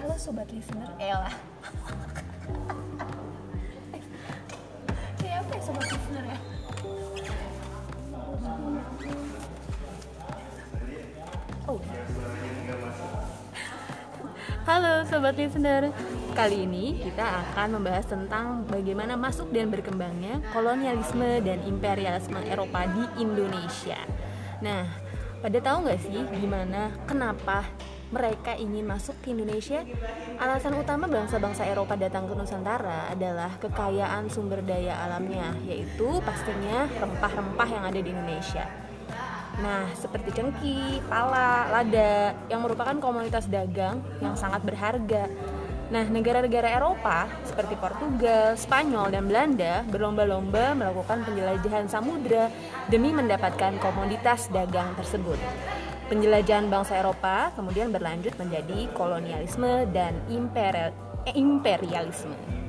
salah kayak apa ya sobat listener ya? Oh. Halo Sobat Listener. Kali ini kita akan membahas tentang bagaimana masuk dan berkembangnya kolonialisme dan imperialisme Eropa di Indonesia. Nah, pada tahu nggak sih gimana, kenapa mereka ingin masuk ke Indonesia? Alasan utama bangsa-bangsa Eropa datang ke Nusantara adalah kekayaan sumber daya alamnya Yaitu pastinya rempah-rempah yang ada di Indonesia Nah, seperti cengki, pala, lada, yang merupakan komunitas dagang yang sangat berharga. Nah, negara-negara Eropa seperti Portugal, Spanyol, dan Belanda berlomba-lomba melakukan penjelajahan samudra demi mendapatkan komoditas dagang tersebut. Penjelajahan bangsa Eropa kemudian berlanjut menjadi kolonialisme dan imperial, eh, imperialisme.